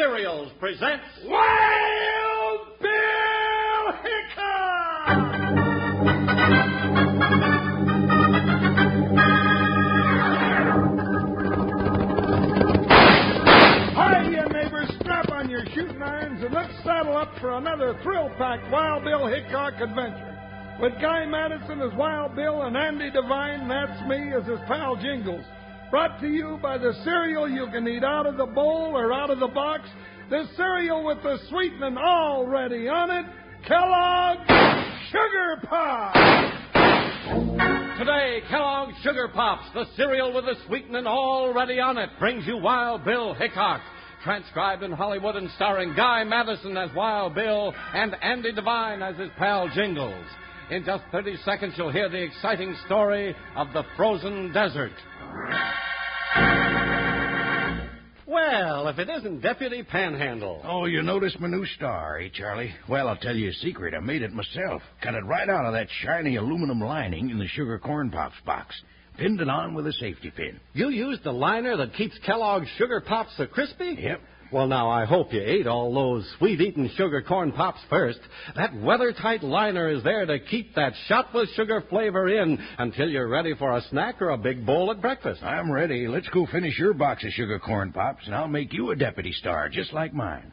Cereals presents Wild Bill Hickok! Hi, you neighbors. Strap on your shooting irons and let's saddle up for another thrill-packed Wild Bill Hickok adventure. With Guy Madison as Wild Bill and Andy Devine, that's me, as his pal Jingles. Brought to you by the cereal you can eat out of the bowl or out of the box. The cereal with the sweetening already on it. Kellogg's Sugar Pops. Today, Kellogg's Sugar Pops, the cereal with the sweetening already on it, brings you Wild Bill Hickok. Transcribed in Hollywood and starring Guy Madison as Wild Bill and Andy Devine as his pal Jingles. In just 30 seconds, you'll hear the exciting story of the frozen desert. Well, if it isn't Deputy Panhandle. Oh, you noticed my new star, eh, Charlie? Well, I'll tell you a secret. I made it myself. Cut it right out of that shiny aluminum lining in the sugar corn pops box. Pinned it on with a safety pin. You used the liner that keeps Kellogg's Sugar Pops so crispy? Yep. Well, now, I hope you ate all those sweet-eating sugar corn pops first. That weather-tight liner is there to keep that shot with sugar flavor in until you're ready for a snack or a big bowl at breakfast. I'm ready. Let's go finish your box of sugar corn pops, and I'll make you a deputy star just like mine.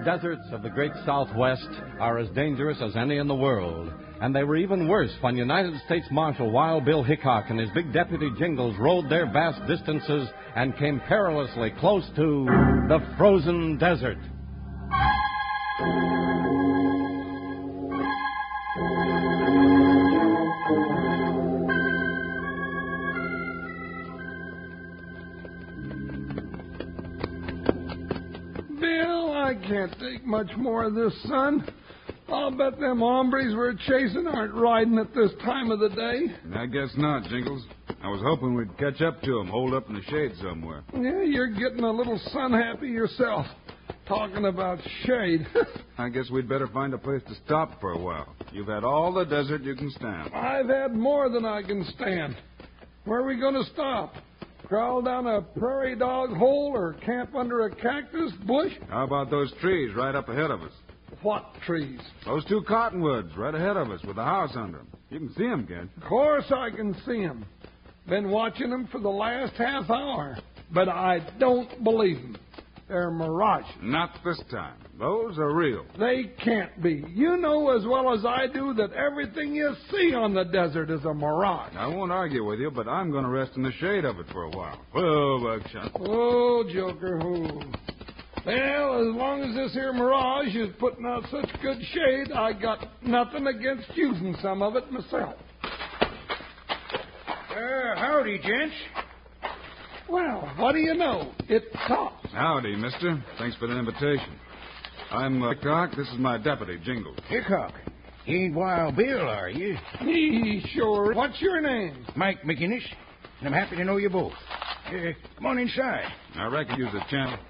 The deserts of the great Southwest are as dangerous as any in the world. And they were even worse when United States Marshal Wild Bill Hickok and his big deputy Jingles rode their vast distances and came perilously close to the frozen desert. Much more of this sun. I'll bet them hombres we're chasing aren't riding at this time of the day. I guess not, Jingles. I was hoping we'd catch up to 'em, hold up in the shade somewhere. Yeah, you're getting a little sun happy yourself. Talking about shade. I guess we'd better find a place to stop for a while. You've had all the desert you can stand. I've had more than I can stand. Where are we going to stop? Crawl down a prairie dog hole or camp under a cactus bush? How about those trees right up ahead of us? What trees? Those two cottonwoods right ahead of us with the house under them. You can see 'em, can't you? Of course I can see them. Been watching them for the last half hour, but I don't believe 'em. They're mirages. Not this time. Those are real. They can't be. You know as well as I do that everything you see on the desert is a mirage. I won't argue with you, but I'm going to rest in the shade of it for a while. Whoa, Buckshot. Oh, Joker, who? Well, as long as this here mirage is putting out such good shade, I got nothing against using some of it myself. Uh, howdy, gents. Well, what do you know? It tops. Howdy, mister. Thanks for the invitation. I'm uh, Hickok. This is my deputy, Jingles. Hickok. You ain't Wild Bill, are you? He sure. is. What's your name? Mike McGinnis. And I'm happy to know you both. Uh, come on inside. I reckon you's a champ.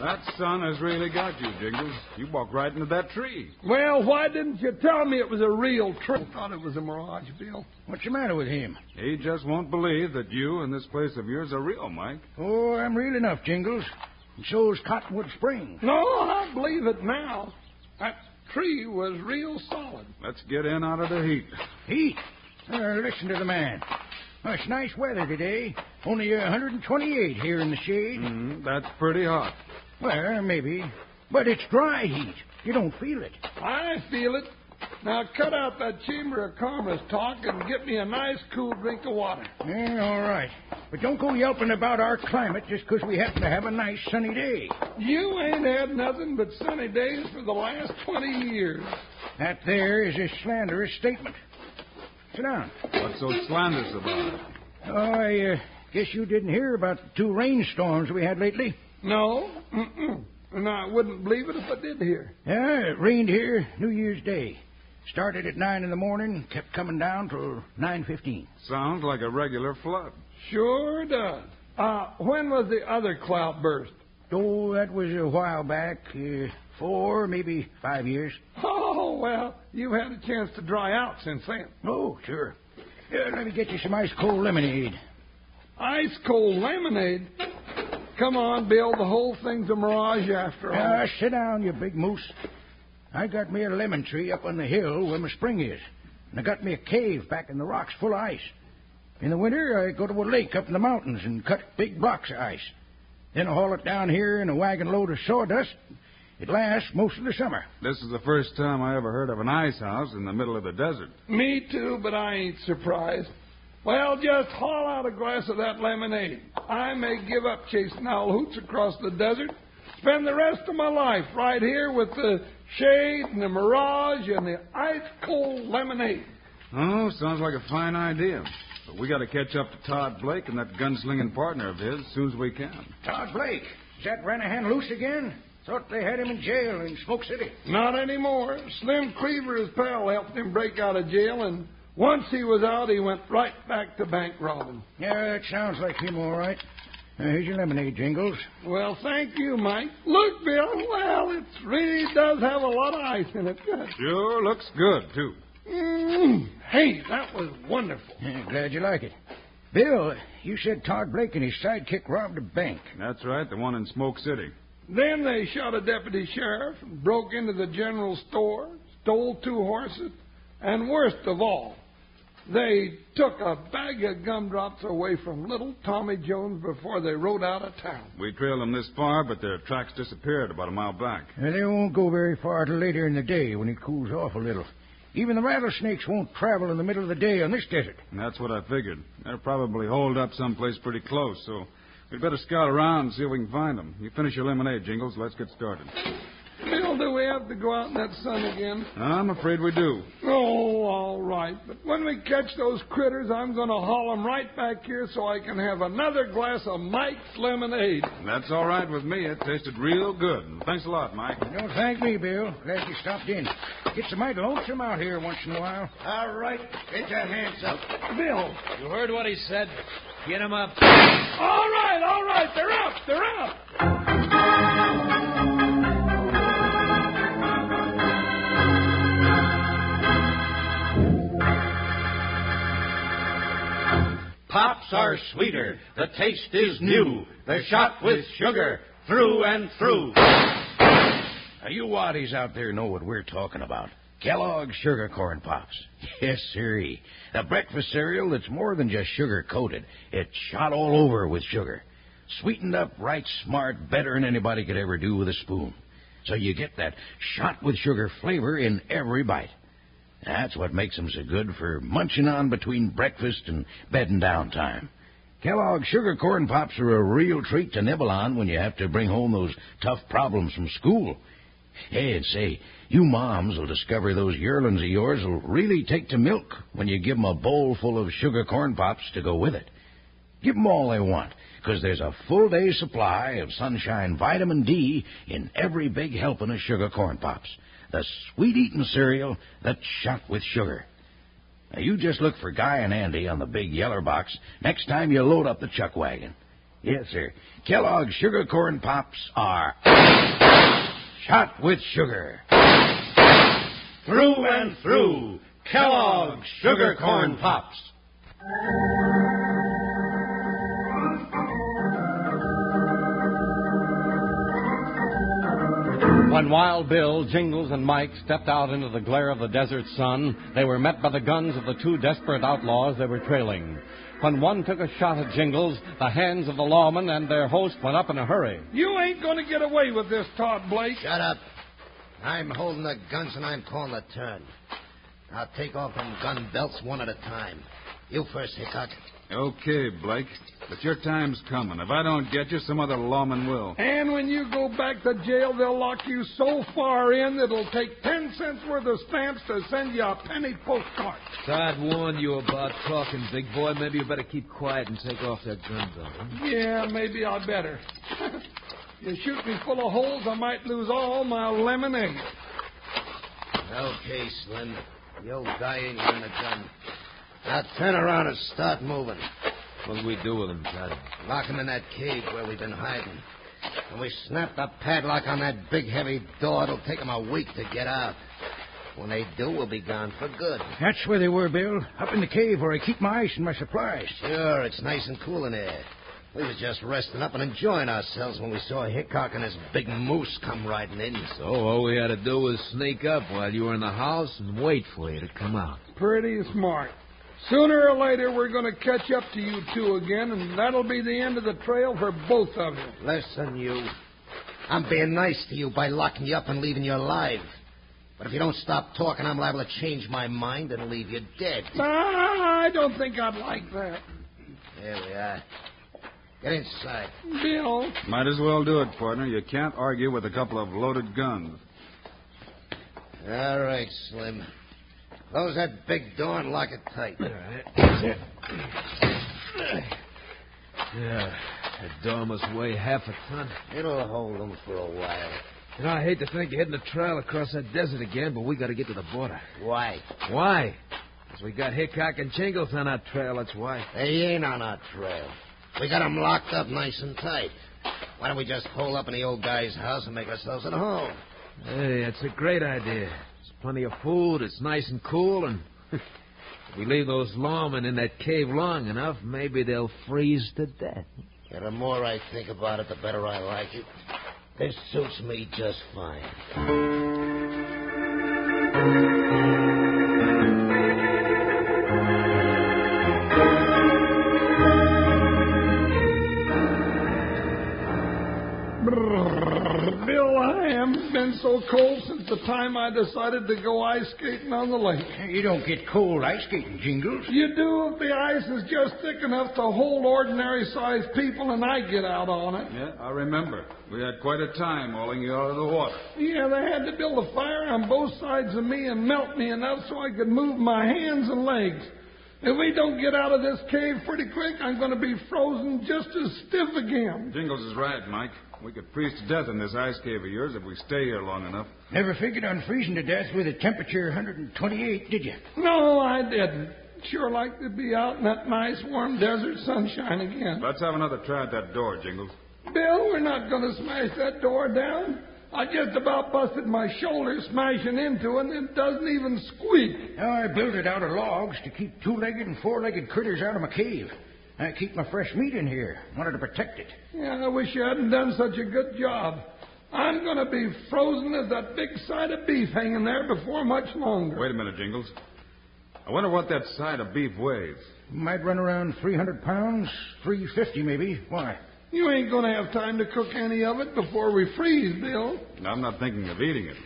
That sun has really got you, Jingles. You walked right into that tree. Well, why didn't you tell me it was a real tree? I thought it was a mirage, Bill. What's the matter with him? He just won't believe that you and this place of yours are real, Mike. Oh, I'm real enough, Jingles. And so's Cottonwood Springs. No, I believe it now. That tree was real solid. Let's get in out of the heat. Heat. Uh, listen to the man. It's nice weather today. Only uh, 128 here in the shade. Mm, that's pretty hot. Well, maybe. But it's dry heat. You don't feel it. I feel it. Now cut out that Chamber of Commerce talk and get me a nice cool drink of water. Yeah, all right. But don't go yelping about our climate just 'cause we happen to have a nice sunny day. You ain't had nothing but sunny days for the last 20 years. That there is a slanderous statement. Sit down. What's so slanderous about it? Oh, I uh, guess you didn't hear about the two rainstorms we had lately. No? Mm-mm. And I wouldn't believe it if I did hear. Yeah, it rained here New Year's Day. Started at nine in the morning, kept coming down till nine fifteen. Sounds like a regular flood. Sure does. Uh, when was the other cloud burst? Oh, that was a while back, uh, four, maybe five years. Oh, well, you've had a chance to dry out since then. Oh, sure. Here, let me get you some ice cold lemonade. Ice cold lemonade? Come on, Bill. The whole thing's a mirage after all. Ah, sit down, you big moose. I got me a lemon tree up on the hill where my spring is. And I got me a cave back in the rocks full of ice. In the winter, I go to a lake up in the mountains and cut big blocks of ice. Then I haul it down here in a wagon load of sawdust. It lasts most of the summer. This is the first time I ever heard of an ice house in the middle of the desert. Me too, but I ain't surprised. Well, just haul out a glass of that lemonade. I may give up chasing owl hoots across the desert, spend the rest of my life right here with the shade and the mirage and the ice cold lemonade. Oh, sounds like a fine idea. But we got to catch up to Todd Blake and that gunslinging partner of his as soon as we can. Todd Blake. Is that Ranahan loose again? Thought they had him in jail in Smoke City. Not anymore. Slim Cleaver, his pal, helped him break out of jail, and once he was out, he went right back to bank robbing. Yeah, that sounds like him, all right. Uh, here's your lemonade, Jingles. Well, thank you, Mike. Look, Bill. Well, it really does have a lot of ice in it. Good. Sure looks good, too. Mm. Hey, that was wonderful. Yeah, glad you like it. Bill, you said Todd Blake and his sidekick robbed a bank. That's right, the one in Smoke City. Then they shot a deputy sheriff, and broke into the general store, stole two horses, and worst of all, they took a bag of gumdrops away from little Tommy Jones before they rode out of town. We trailed them this far, but their tracks disappeared about a mile back. Uh, they won't go very far till later in the day when it cools off a little. Even the rattlesnakes won't travel in the middle of the day on this desert. And that's what I figured. They're probably holed up someplace pretty close, so we'd better scout around and see if we can find them. You finish your lemonade, Jingles. Let's get started. Bill, do we have to go out in that sun again? I'm afraid we do. Oh, all right. But when we catch those critters, I'm going to haul 'em right back here so I can have another glass of Mike's lemonade. That's all right with me. It tasted real good. Thanks a lot, Mike. Don't thank me, Bill. Glad you stopped in. Gets a mighty lonesome out here once in a while. All right, get your hands up. Bill. You heard what he said. Get him up. All right, all right. They're up. They're up. Pops are sweeter. The taste is new. They're shot with sugar through and through. Now, you waddies out there know what we're talking about. Kellogg's Sugar Corn Pops. Yes, sirree. The breakfast cereal that's more than just sugar coated. It's shot all over with sugar. Sweetened up right smart, better than anybody could ever do with a spoon. So you get that shot with sugar flavor in every bite. That's what makes 'em so good for munching on between breakfast and bedding down time. Kellogg's Sugar Corn Pops are a real treat to nibble on when you have to bring home those tough problems from school. Hey, and say, you moms will discover those yearlings of yours will really take to milk when you give 'em a bowl full of sugar corn pops to go with it. Give 'em all they want, 'cause there's a full day's supply of sunshine vitamin D in every big helping of sugar corn pops. The sweet eating cereal that's shot with sugar. Now, you just look for Guy and Andy on the big yeller box next time you load up the chuck wagon. Yes, sir. Kellogg's Sugar Corn Pops are shot with sugar. Through and through. Kellogg's Sugar Corn Pops. When Wild Bill, Jingles, and Mike stepped out into the glare of the desert sun, they were met by the guns of the two desperate outlaws they were trailing. When one took a shot at Jingles, the hands of the lawman and their host went up in a hurry. You ain't going to get away with this, Todd Blake. Shut up. I'm holding the guns and I'm calling the turn. I'll take off them gun belts one at a time. You first, Hickok. Okay, Blake. But your time's coming. If I don't get you, some other lawman will. And when you go back to jail, they'll lock you so far in that it'll take ten cents worth of stamps to send you a penny postcard. Todd warned you about talking, big boy. Maybe you better keep quiet and take off that gun belt. Huh? Yeah, maybe I'd better. you shoot me full of holes, I might lose all my lemonade. Okay, Slim. The old guy ain't got a gun. Now turn around and start moving. What do we do with him, Todd? Lock him in that cave where we've been hiding. When we snap the padlock on that big heavy door, it'll take him a week to get out. When they do, we'll be gone for good. That's where they were, Bill. Up in the cave where I keep my ice and my supplies. Sure, it's nice and cool in there. We was just resting up and enjoying ourselves when we saw Hickok and his big moose come riding in. So all we had to do was sneak up while you were in the house and wait for you to come out. Pretty smart. Sooner or later, we're going to catch up to you two again, and that'll be the end of the trail for both of you. Listen, you. I'm being nice to you by locking you up and leaving you alive. But if you don't stop talking, I'm liable to change my mind and leave you dead. Ah, I don't think I'd like that. There we are. Get inside. Bill, Might as well do it, partner. You can't argue with a couple of loaded guns. All right, Slim. Close that big door and lock it tight. Yeah, that door must weigh half a ton. It'll hold them for a while. You know, I hate to think of hitting a trail across that desert again, but we got to get to the border. Why? Why? Because we got Hickok and Jingles on our trail, that's why. They ain't on our trail. We got 'em locked up nice and tight. Why don't we just hole up in the old guy's house and make ourselves at home? Hey, that's a great idea. There's plenty of food, it's nice and cool, and if we leave those lawmen in that cave long enough, maybe they'll freeze to death. Yeah, the more I think about it, the better I like it. This suits me just fine. Been so cold since the time I decided to go ice skating on the lake. You don't get cold ice skating, Jingles. You do if the ice is just thick enough to hold ordinary sized people and I get out on it. Yeah, I remember. We had quite a time hauling you out of the water. Yeah, they had to build a fire on both sides of me and melt me enough so I could move my hands and legs. If we don't get out of this cave pretty quick, I'm going to be frozen just as stiff again. Jingles is right, Mike. We could freeze to death in this ice cave of yours if we stay here long enough. Never figured on freezing to death with a temperature 128, did you? No, I didn't. Sure like to be out in that nice warm desert sunshine again. Let's have another try at that door, Jingles. Bill, we're not going to smash that door down. I just about busted my shoulder smashing into it, and it doesn't even squeak. Now, I built it out of logs to keep two-legged and four-legged critters out of my cave. I keep my fresh meat in here. Wanted to protect it. Yeah, I wish you hadn't done such a good job. I'm going to be frozen as that big side of beef hanging there before much longer. Wait a minute, Jingles. I wonder what that side of beef weighs. Might run around 300 pounds, 350 maybe. Why? You ain't going to have time to cook any of it before we freeze, Bill. I'm not thinking of eating it.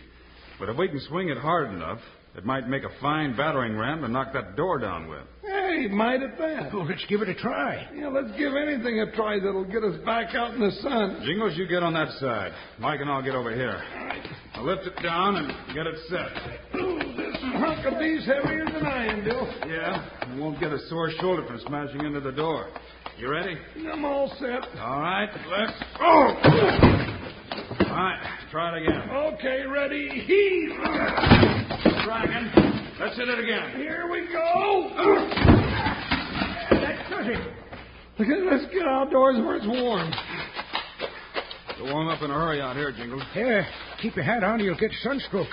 But if we can swing it hard enough, it might make a fine battering ram to knock that door down with. Hey, might at that. Well, let's give it a try. Yeah, let's give anything a try that'll get us back out in the sun. Jingles, you get on that side. Mike and I'll get over here. Now lift it down and get it set. Ooh, this hunk of beef's heavier than I am, Bill. Yeah, you won't get a sore shoulder from smashing into the door. You ready? I'm all set. All right, let's. Oh! All right, try it again. Okay, ready. Heave. Try again. Let's hit it again. Here we go. That does it. Okay, let's get outdoors where it's warm. So warm up in a hurry out here, Jingles. Here, keep your hat on or you'll get sunstroke.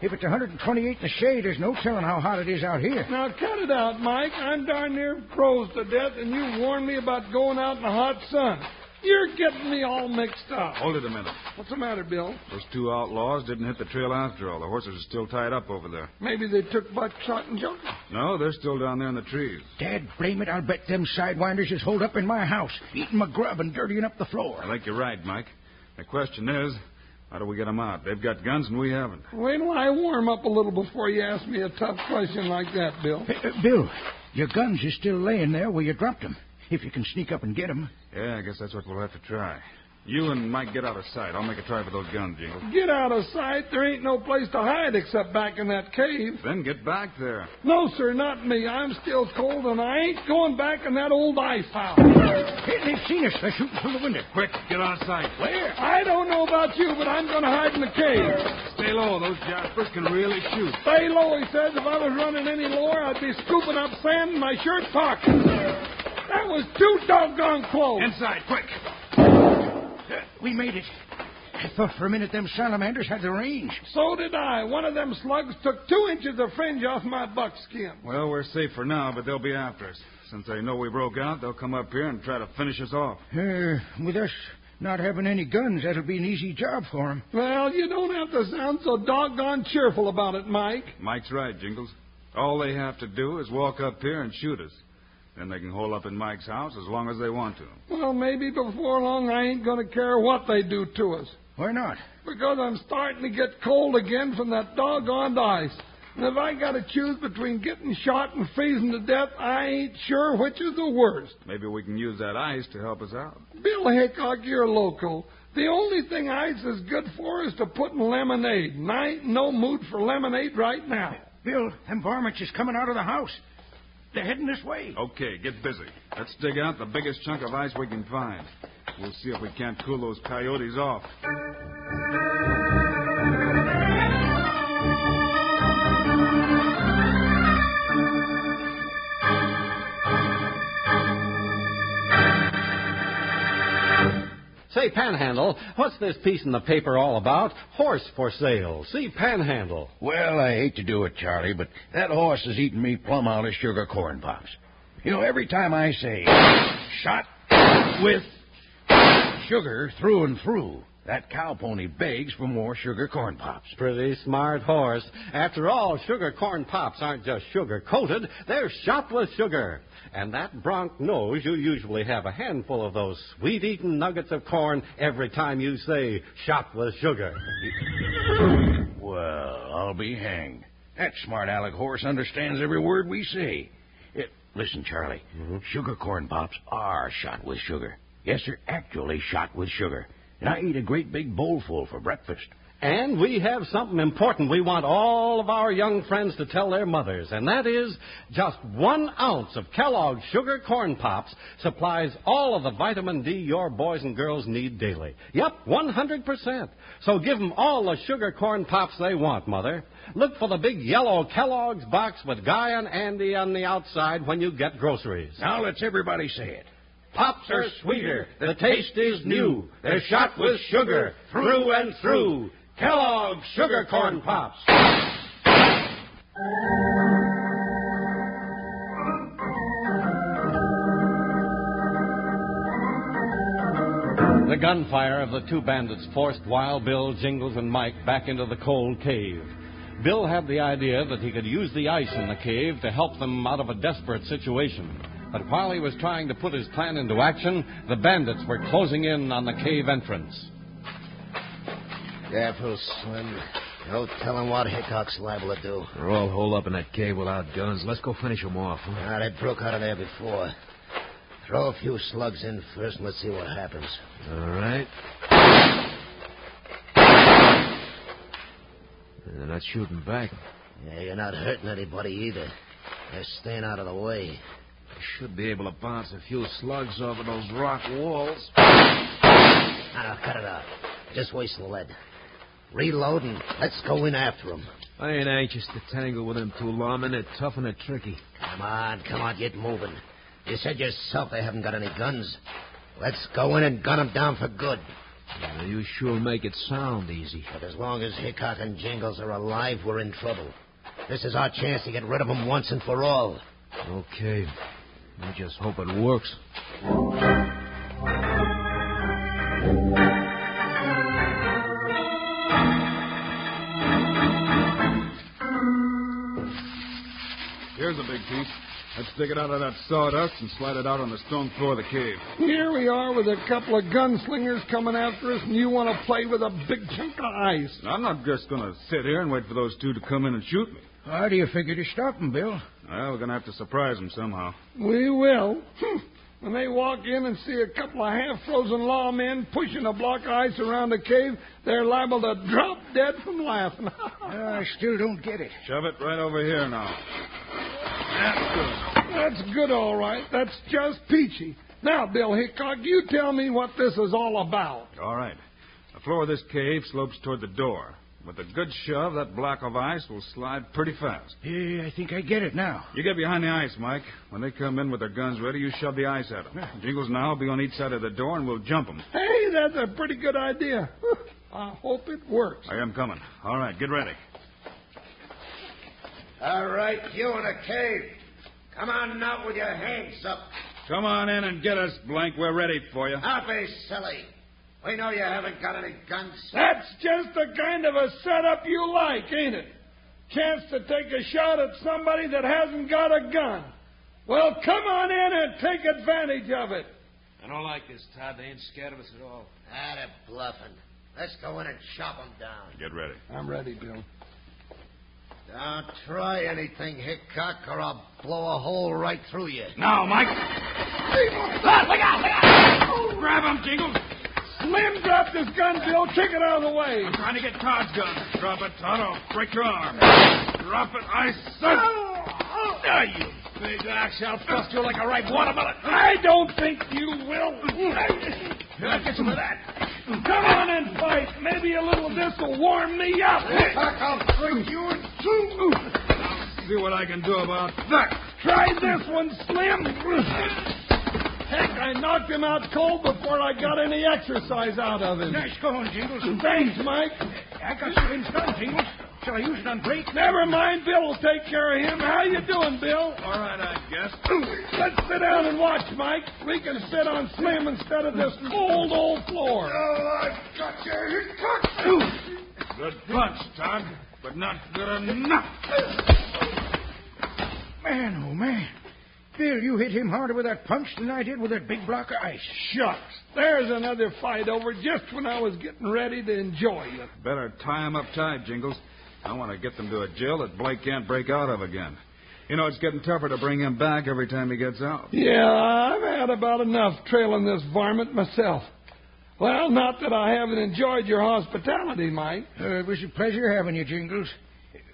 If it's 128 in the shade, there's no telling how hot it is out here. Now cut it out, Mike. I'm darn near froze to death, and you warned me about going out in the hot sun. You're getting me all mixed up. Hold it a minute. What's the matter, Bill? Those two outlaws didn't hit the trail after all. The horses are still tied up over there. Maybe they took Buckshot and Joker. No, they're still down there in the trees. Dad, blame it, I'll bet them sidewinders is holed up in my house, eating my grub and dirtying up the floor. I think you're right, Mike. The question is, how do we get them out? They've got guns and we haven't. Wait till I warm up a little before you ask me a tough question like that, Bill. Uh, uh, Bill, your guns are still laying there where you dropped them. If you can sneak up and get him. Yeah, I guess that's what we'll have to try. You and Mike get out of sight. I'll make a try for those guns, Jingles. Get out of sight. There ain't no place to hide except back in that cave. Then get back there. No, sir, not me. I'm still cold, and I ain't going back in that old ice house. Hey, they've seen us. They're shooting through the window. Quick, get out of sight. Where? I don't know about you, but I'm going to hide in the cave. Stay low. Those jaspers can really shoot. Stay low, he says. If I was running any lower, I'd be scooping up sand in my shirt pocket. That was too doggone close. Inside, quick. We made it. I thought for a minute them salamanders had the range. So did I. One of them slugs took two inches of fringe off my buckskin. Well, we're safe for now, but they'll be after us. Since they know we broke out, they'll come up here and try to finish us off. Uh, with us not having any guns, that'll be an easy job for 'em. Well, you don't have to sound so doggone cheerful about it, Mike. Mike's right, Jingles. All they have to do is walk up here and shoot us. Then they can hole up in Mike's house as long as they want to. Well, maybe before long I ain't going to care what they do to us. Why not? Because I'm starting to get cold again from that doggone ice. And if I got to choose between getting shot and freezing to death, I ain't sure which is the worst. Maybe we can use that ice to help us out. Bill Hickok, you're local. The only thing ice is good for is to put in lemonade. And I ain't no mood for lemonade right now. Bill, them varmints is coming out of the house. They're heading this way. Okay, get busy. Let's dig out the biggest chunk of ice we can find. We'll see if we can't cool those coyotes off. Say, Panhandle, what's this piece in the paper all about? Horse for sale. See Panhandle. Well, I hate to do it, Charlie, but that horse is eating me plumb out of sugar corn pops. You know, every time I say shot with sugar through and through, that cow pony begs for more sugar corn pops. Pretty smart horse. After all, sugar corn pops aren't just sugar coated, they're shot with sugar. And that Bronc knows you usually have a handful of those sweet eaten nuggets of corn every time you say shot with sugar. Well, I'll be hanged. That smart aleck horse understands every word we say. It, listen, Charlie. Mm-hmm. Sugar corn pops are shot with sugar. Yes, they're actually shot with sugar. And I eat a great big bowlful for breakfast. And we have something important we want all of our young friends to tell their mothers, and that is just one ounce of Kellogg's Sugar Corn Pops supplies all of the vitamin D your boys and girls need daily. Yep, 100%. So give them all the Sugar Corn Pops they want, Mother. Look for the big yellow Kellogg's box with Guy and Andy on the outside when you get groceries. Now let's everybody say it. Pops are sweeter. The taste is new. They're shot with sugar through and through. Kellogg's Sugar Corn Pops. The gunfire of the two bandits forced Wild Bill, Jingles, and Mike back into the cold cave. Bill had the idea that he could use the ice in the cave to help them out of a desperate situation. But while he was trying to put his plan into action, the bandits were closing in on the cave entrance. Careful, Slim. Don't tell him what Hickok's liable to do. They're all holed up in that cave without guns. Let's go finish them off. Huh? Ah, they broke out of there before. Throw a few slugs in first and let's see what happens. All right. They're not shooting back. Yeah, you're not hurting anybody either. They're staying out of the way. I should be able to bounce a few slugs over those rock walls. Now, cut it out. Just waste the lead. Reload and let's go in after them. I ain't anxious to tangle with them two lawmen. They're tough and they're tricky. Come on, come on, get moving. You said yourself they haven't got any guns. Let's go in and gun them down for good. Yeah, you sure make it sound easy. But as long as Hickok and Jingles are alive, we're in trouble. This is our chance to get rid of them once and for all. Okay. I just hope it works. Here's a big piece. Let's dig it out of that sawdust and slide it out on the stone floor of the cave. Here we are with a couple of gunslingers coming after us, and you want to play with a big chunk of ice. I'm not just going to sit here and wait for those two to come in and shoot me. How do you figure to stop them, Bill? Well, we're going to have to surprise them somehow. We will. Hmm. When they walk in and see a couple of half frozen lawmen pushing a block of ice around the cave, they're liable to drop dead from laughing. I still don't get it. Shove it right over here now. That's good. That's good, all right. That's just peachy. Now, Bill Hickok, you tell me what this is all about. All right. The floor of this cave slopes toward the door. With a good shove, that block of ice will slide pretty fast. Yeah, I think I get it now. You get behind the ice, Mike. When they come in with their guns ready, you shove the ice at them. Jingles and I'll be on each side of the door, and we'll jump them. Hey, that's a pretty good idea. I hope it works. I am coming. All right, get ready. All right, you in the cave. Come on out with your hands up. Come on in and get us, Blake. We're ready for you. Don't be silly. We know you haven't got any guns. That's just the kind of a setup you like, ain't it? Chance to take a shot at somebody that hasn't got a gun. Well, come on in and take advantage of it. I don't like this, Todd. They ain't scared of us at all. Ah, that a bluffing. Let's go in and chop 'em down. Get ready. I'm ready, Bill. Don't try anything, Hickok, or I'll blow a hole right through you. Now, Mike. look out, look out! Grab him, Jingles. Slim dropped his gun, Bill. Kick it out of the way. I'm trying to get Todd's gun. Drop it, Todd. I'll break your arm. Drop it, I said. Ah, you big axe. I'll bust you like a ripe watermelon. I don't think you will. I'll get some of that. Come on and fight. Maybe a little of this will warm me up. I'll bring you in two. See what I can do about that. Try this one, Slim. Heck, I knocked him out cold before I got any exercise out of him. Nice going, Jingles. Thanks, Mike. I got Slim's gun, Jingles. Shall I use it on Drake? Never mind, Bill will take care of him. How you doing, Bill? All right, I guess. Let's sit down and watch, Mike. We can sit on Slim instead of this old, old floor. Oh, I've got you. Good punch, Todd, but not good enough. Man, oh, man. Bill, you hit him harder with that punch than I did with that big block of ice. Shucks. There's another fight over just when I was getting ready to enjoy it. Better tie him up tight, Jingles. I want to get them to a jail that Blake can't break out of again. You know, it's getting tougher to bring him back every time he gets out. Yeah, I've had about enough trailing this varmint myself. Well, not that I haven't enjoyed your hospitality, Mike. Uh, it was a pleasure having you, Jingles.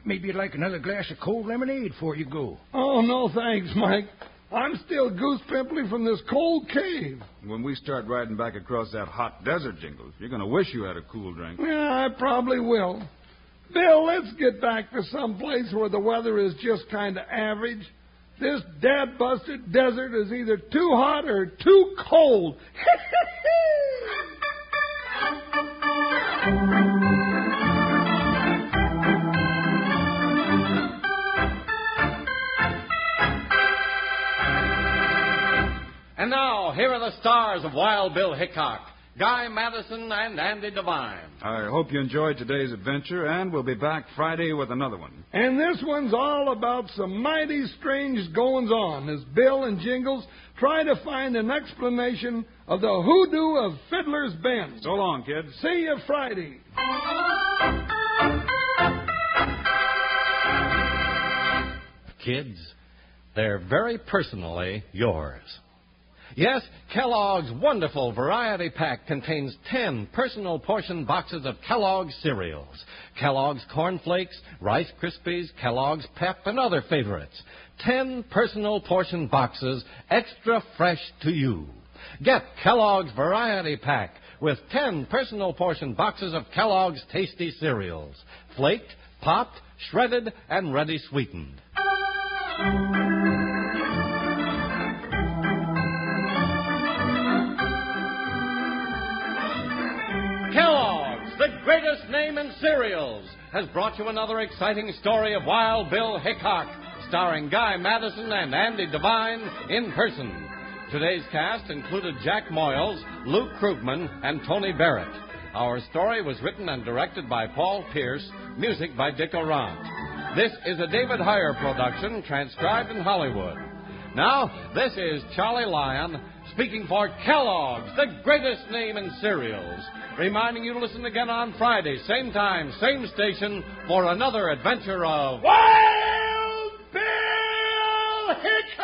Maybe you'd like another glass of cold lemonade before you go. Oh, no thanks, Mike. I'm still goose pimply from this cold cave. When we start riding back across that hot desert, Jingles, you're going to wish you had a cool drink. Yeah, I probably will. Bill, let's get back to some place where the weather is just kind of average. This dad busted desert is either too hot or too cold. And now, here are the stars of Wild Bill Hickok Guy Madison and Andy Devine. I hope you enjoyed today's adventure, and we'll be back Friday with another one. and this one's all about some mighty strange goings on as Bill and Jingles try to find an explanation of the hoodoo of Fiddler's Bend. So long, kids. See you Friday. Kids, they're very personally yours. Yes, Kellogg's wonderful variety pack contains 10 personal portion boxes of Kellogg's cereals. Kellogg's Corn Flakes, Rice Krispies, Kellogg's Pep, and other favorites. 10 personal portion boxes extra fresh to you. Get Kellogg's variety pack with 10 personal portion boxes of Kellogg's tasty cereals. Flaked, popped, shredded, and ready sweetened. Kellogg's, the greatest name in cereals, has brought you another exciting story of Wild Bill Hickok, starring Guy Madison and Andy Devine in person. Today's cast included Jack Moyles, Lou Krugman, and Tony Barrett. Our story was written and directed by Paul Pierce, music by Dick Aurandt. This is a David Heyer production, transcribed in Hollywood. Now, this is Charlie Lyon speaking for Kellogg's, the greatest name in cereals, reminding you to listen again on Friday, same time, same station, for another adventure of Wild Bill Hickok!